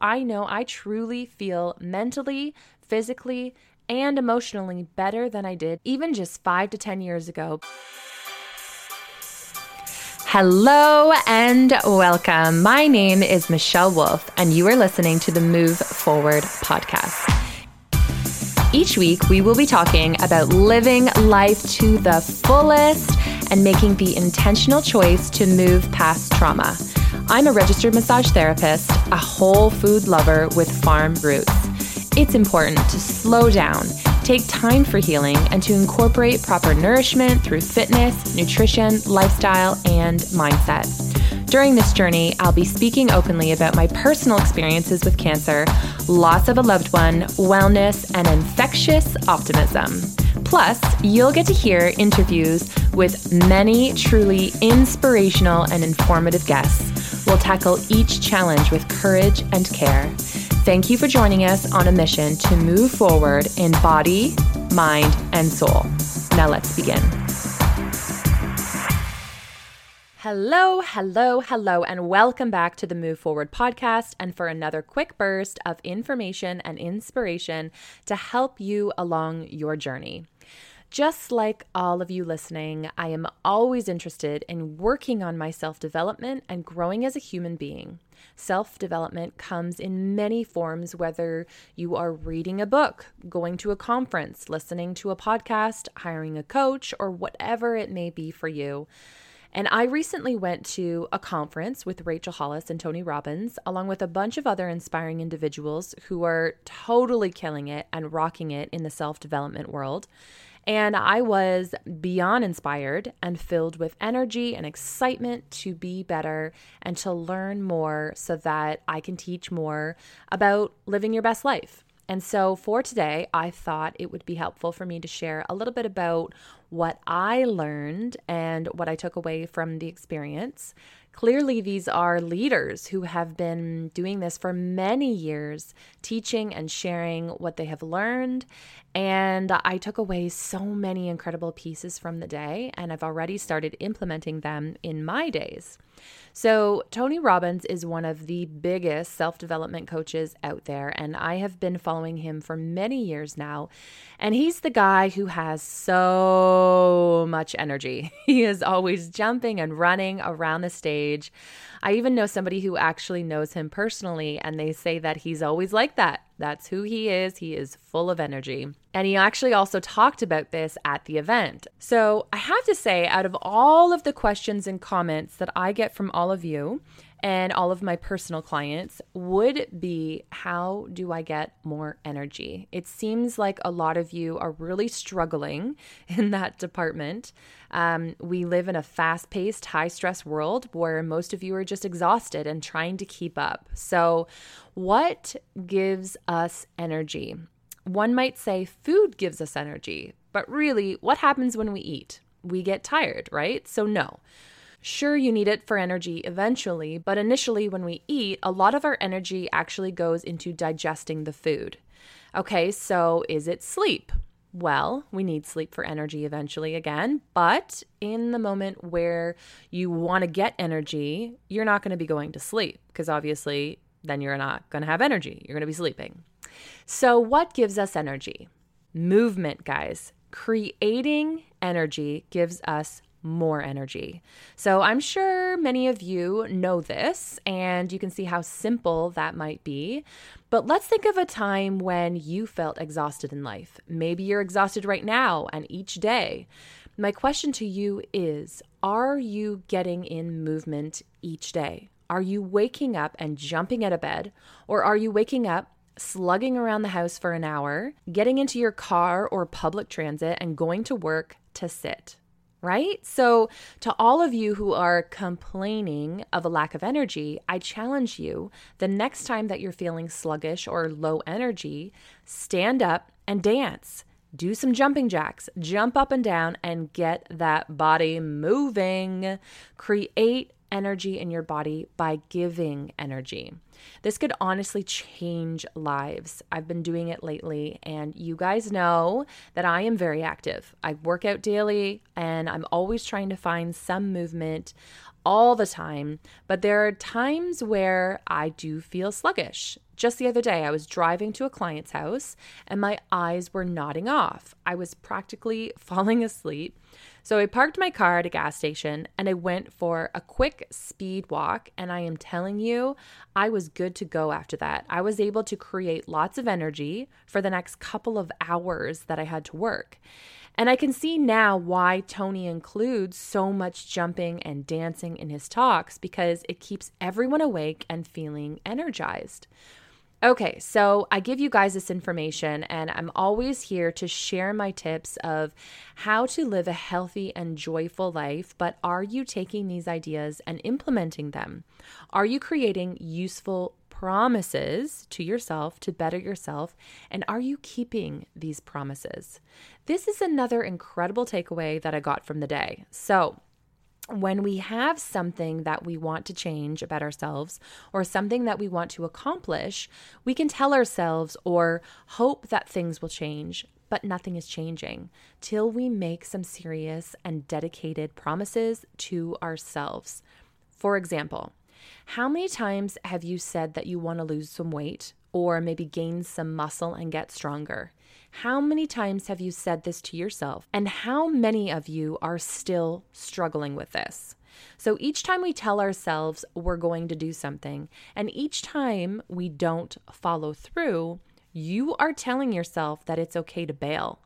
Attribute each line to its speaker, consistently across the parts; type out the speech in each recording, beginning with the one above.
Speaker 1: I know I truly feel mentally, physically, and emotionally better than I did even just five to 10 years ago. Hello and welcome. My name is Michelle Wolf, and you are listening to the Move Forward podcast. Each week, we will be talking about living life to the fullest and making the intentional choice to move past trauma. I'm a registered massage therapist, a whole food lover with farm roots. It's important to slow down, take time for healing, and to incorporate proper nourishment through fitness, nutrition, lifestyle, and mindset. During this journey, I'll be speaking openly about my personal experiences with cancer, loss of a loved one, wellness, and infectious optimism. Plus, you'll get to hear interviews with many truly inspirational and informative guests. We'll tackle each challenge with courage and care. Thank you for joining us on a mission to move forward in body, mind, and soul. Now let's begin. Hello, hello, hello, and welcome back to the Move Forward podcast and for another quick burst of information and inspiration to help you along your journey. Just like all of you listening, I am always interested in working on my self development and growing as a human being. Self development comes in many forms, whether you are reading a book, going to a conference, listening to a podcast, hiring a coach, or whatever it may be for you. And I recently went to a conference with Rachel Hollis and Tony Robbins, along with a bunch of other inspiring individuals who are totally killing it and rocking it in the self development world. And I was beyond inspired and filled with energy and excitement to be better and to learn more so that I can teach more about living your best life. And so for today, I thought it would be helpful for me to share a little bit about what I learned and what I took away from the experience. Clearly, these are leaders who have been doing this for many years, teaching and sharing what they have learned. And I took away so many incredible pieces from the day, and I've already started implementing them in my days. So, Tony Robbins is one of the biggest self development coaches out there, and I have been following him for many years now. And he's the guy who has so much energy. He is always jumping and running around the stage. I even know somebody who actually knows him personally, and they say that he's always like that. That's who he is. He is full of energy. And he actually also talked about this at the event. So I have to say, out of all of the questions and comments that I get from all of you, and all of my personal clients would be how do I get more energy? It seems like a lot of you are really struggling in that department. Um, we live in a fast paced, high stress world where most of you are just exhausted and trying to keep up. So, what gives us energy? One might say food gives us energy, but really, what happens when we eat? We get tired, right? So, no. Sure, you need it for energy eventually, but initially, when we eat, a lot of our energy actually goes into digesting the food. Okay, so is it sleep? Well, we need sleep for energy eventually again, but in the moment where you want to get energy, you're not going to be going to sleep because obviously then you're not going to have energy. You're going to be sleeping. So, what gives us energy? Movement, guys. Creating energy gives us more energy. So I'm sure many of you know this and you can see how simple that might be. But let's think of a time when you felt exhausted in life. Maybe you're exhausted right now and each day. My question to you is Are you getting in movement each day? Are you waking up and jumping out of bed? Or are you waking up, slugging around the house for an hour, getting into your car or public transit, and going to work to sit? Right? So, to all of you who are complaining of a lack of energy, I challenge you the next time that you're feeling sluggish or low energy, stand up and dance. Do some jumping jacks, jump up and down, and get that body moving. Create energy in your body by giving energy. This could honestly change lives. I've been doing it lately, and you guys know that I am very active. I work out daily, and I'm always trying to find some movement all the time, but there are times where I do feel sluggish. Just the other day, I was driving to a client's house and my eyes were nodding off. I was practically falling asleep. So I parked my car at a gas station and I went for a quick speed walk. And I am telling you, I was good to go after that. I was able to create lots of energy for the next couple of hours that I had to work. And I can see now why Tony includes so much jumping and dancing in his talks because it keeps everyone awake and feeling energized. Okay, so I give you guys this information, and I'm always here to share my tips of how to live a healthy and joyful life. But are you taking these ideas and implementing them? Are you creating useful promises to yourself to better yourself? And are you keeping these promises? This is another incredible takeaway that I got from the day. So, when we have something that we want to change about ourselves or something that we want to accomplish, we can tell ourselves or hope that things will change, but nothing is changing till we make some serious and dedicated promises to ourselves. For example, how many times have you said that you want to lose some weight or maybe gain some muscle and get stronger? How many times have you said this to yourself? And how many of you are still struggling with this? So each time we tell ourselves we're going to do something, and each time we don't follow through, you are telling yourself that it's okay to bail,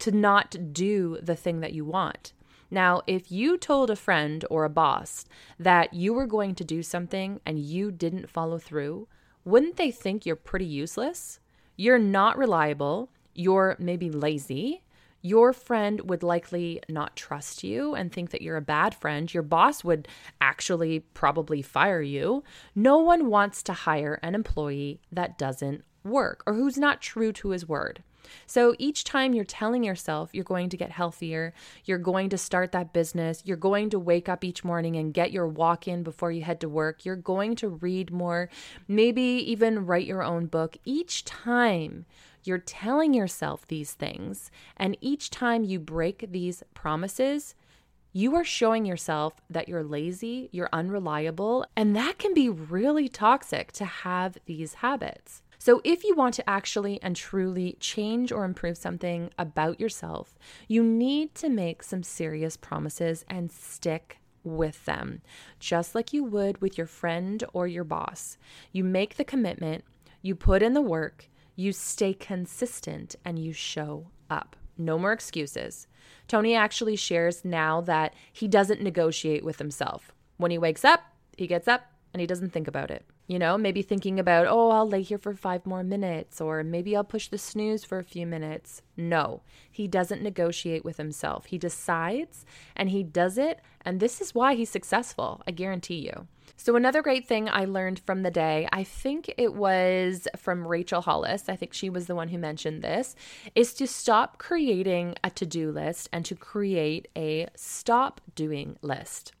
Speaker 1: to not do the thing that you want. Now, if you told a friend or a boss that you were going to do something and you didn't follow through, wouldn't they think you're pretty useless? You're not reliable you're maybe lazy, your friend would likely not trust you and think that you're a bad friend. Your boss would actually probably fire you. No one wants to hire an employee that doesn't work or who's not true to his word. So each time you're telling yourself you're going to get healthier, you're going to start that business, you're going to wake up each morning and get your walk in before you head to work, you're going to read more, maybe even write your own book. Each time you're telling yourself these things, and each time you break these promises, you are showing yourself that you're lazy, you're unreliable, and that can be really toxic to have these habits. So, if you want to actually and truly change or improve something about yourself, you need to make some serious promises and stick with them, just like you would with your friend or your boss. You make the commitment, you put in the work, you stay consistent and you show up. No more excuses. Tony actually shares now that he doesn't negotiate with himself. When he wakes up, he gets up and he doesn't think about it. You know, maybe thinking about, oh, I'll lay here for five more minutes, or maybe I'll push the snooze for a few minutes. No, he doesn't negotiate with himself. He decides and he does it. And this is why he's successful, I guarantee you. So, another great thing I learned from the day, I think it was from Rachel Hollis, I think she was the one who mentioned this, is to stop creating a to do list and to create a stop doing list.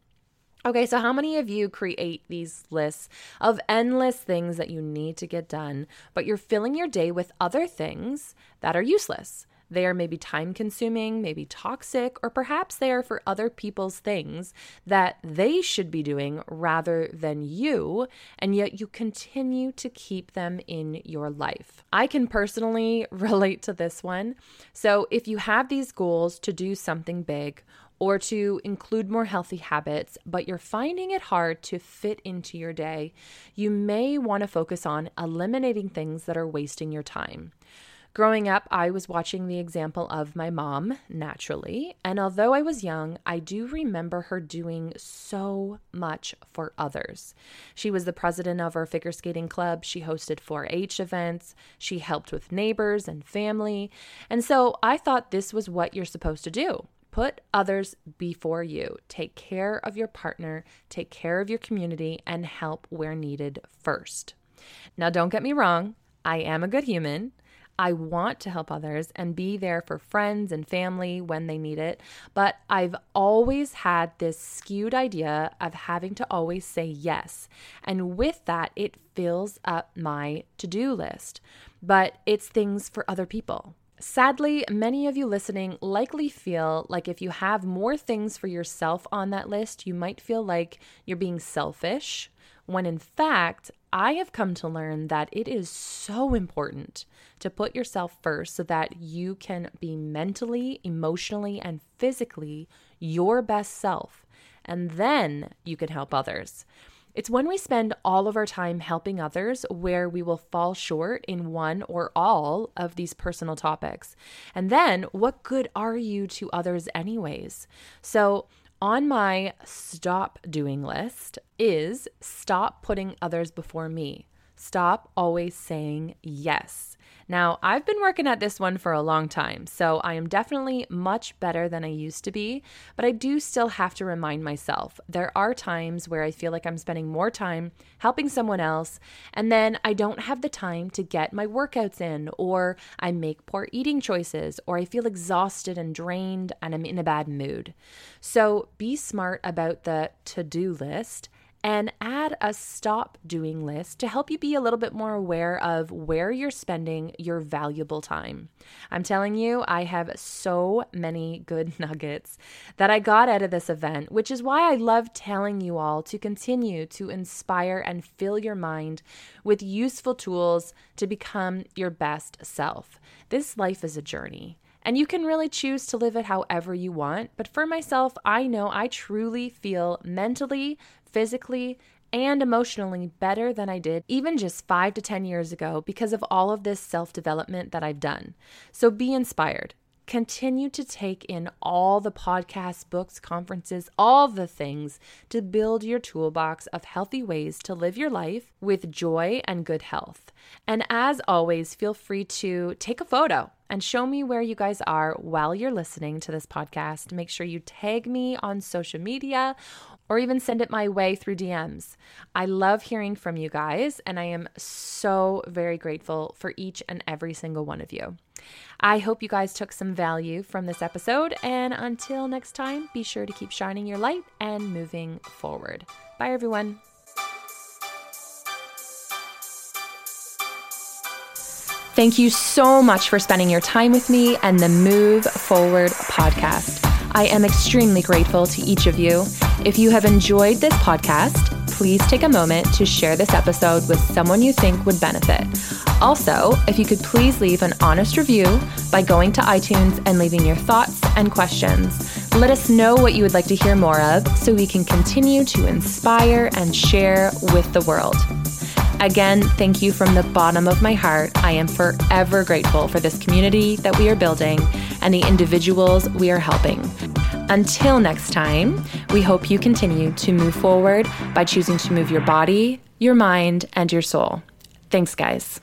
Speaker 1: Okay, so how many of you create these lists of endless things that you need to get done, but you're filling your day with other things that are useless? They are maybe time consuming, maybe toxic, or perhaps they are for other people's things that they should be doing rather than you, and yet you continue to keep them in your life. I can personally relate to this one. So if you have these goals to do something big, or to include more healthy habits, but you're finding it hard to fit into your day, you may want to focus on eliminating things that are wasting your time. Growing up, I was watching the example of my mom, naturally, and although I was young, I do remember her doing so much for others. She was the president of our figure skating club, she hosted 4 H events, she helped with neighbors and family, and so I thought this was what you're supposed to do. Put others before you. Take care of your partner, take care of your community, and help where needed first. Now, don't get me wrong, I am a good human. I want to help others and be there for friends and family when they need it. But I've always had this skewed idea of having to always say yes. And with that, it fills up my to do list. But it's things for other people. Sadly, many of you listening likely feel like if you have more things for yourself on that list, you might feel like you're being selfish, when in fact, I have come to learn that it is so important to put yourself first so that you can be mentally, emotionally, and physically your best self. And then you can help others. It's when we spend all of our time helping others where we will fall short in one or all of these personal topics. And then, what good are you to others, anyways? So, on my stop doing list is stop putting others before me. Stop always saying yes. Now, I've been working at this one for a long time, so I am definitely much better than I used to be, but I do still have to remind myself there are times where I feel like I'm spending more time helping someone else, and then I don't have the time to get my workouts in, or I make poor eating choices, or I feel exhausted and drained and I'm in a bad mood. So be smart about the to do list and add a stop doing list to help you be a little bit more aware of where you're spending your valuable time. I'm telling you, I have so many good nuggets that I got out of this event, which is why I love telling you all to continue to inspire and fill your mind with useful tools to become your best self. This life is a journey. And you can really choose to live it however you want. But for myself, I know I truly feel mentally, physically, and emotionally better than I did even just five to 10 years ago because of all of this self development that I've done. So be inspired. Continue to take in all the podcasts, books, conferences, all the things to build your toolbox of healthy ways to live your life with joy and good health. And as always, feel free to take a photo and show me where you guys are while you're listening to this podcast. Make sure you tag me on social media or even send it my way through DMs. I love hearing from you guys, and I am so very grateful for each and every single one of you. I hope you guys took some value from this episode, and until next time, be sure to keep shining your light and moving forward. Bye, everyone. Thank you so much for spending your time with me and the Move Forward podcast. I am extremely grateful to each of you. If you have enjoyed this podcast, please take a moment to share this episode with someone you think would benefit. Also, if you could please leave an honest review by going to iTunes and leaving your thoughts and questions. Let us know what you would like to hear more of so we can continue to inspire and share with the world. Again, thank you from the bottom of my heart. I am forever grateful for this community that we are building and the individuals we are helping. Until next time, we hope you continue to move forward by choosing to move your body, your mind, and your soul. Thanks, guys.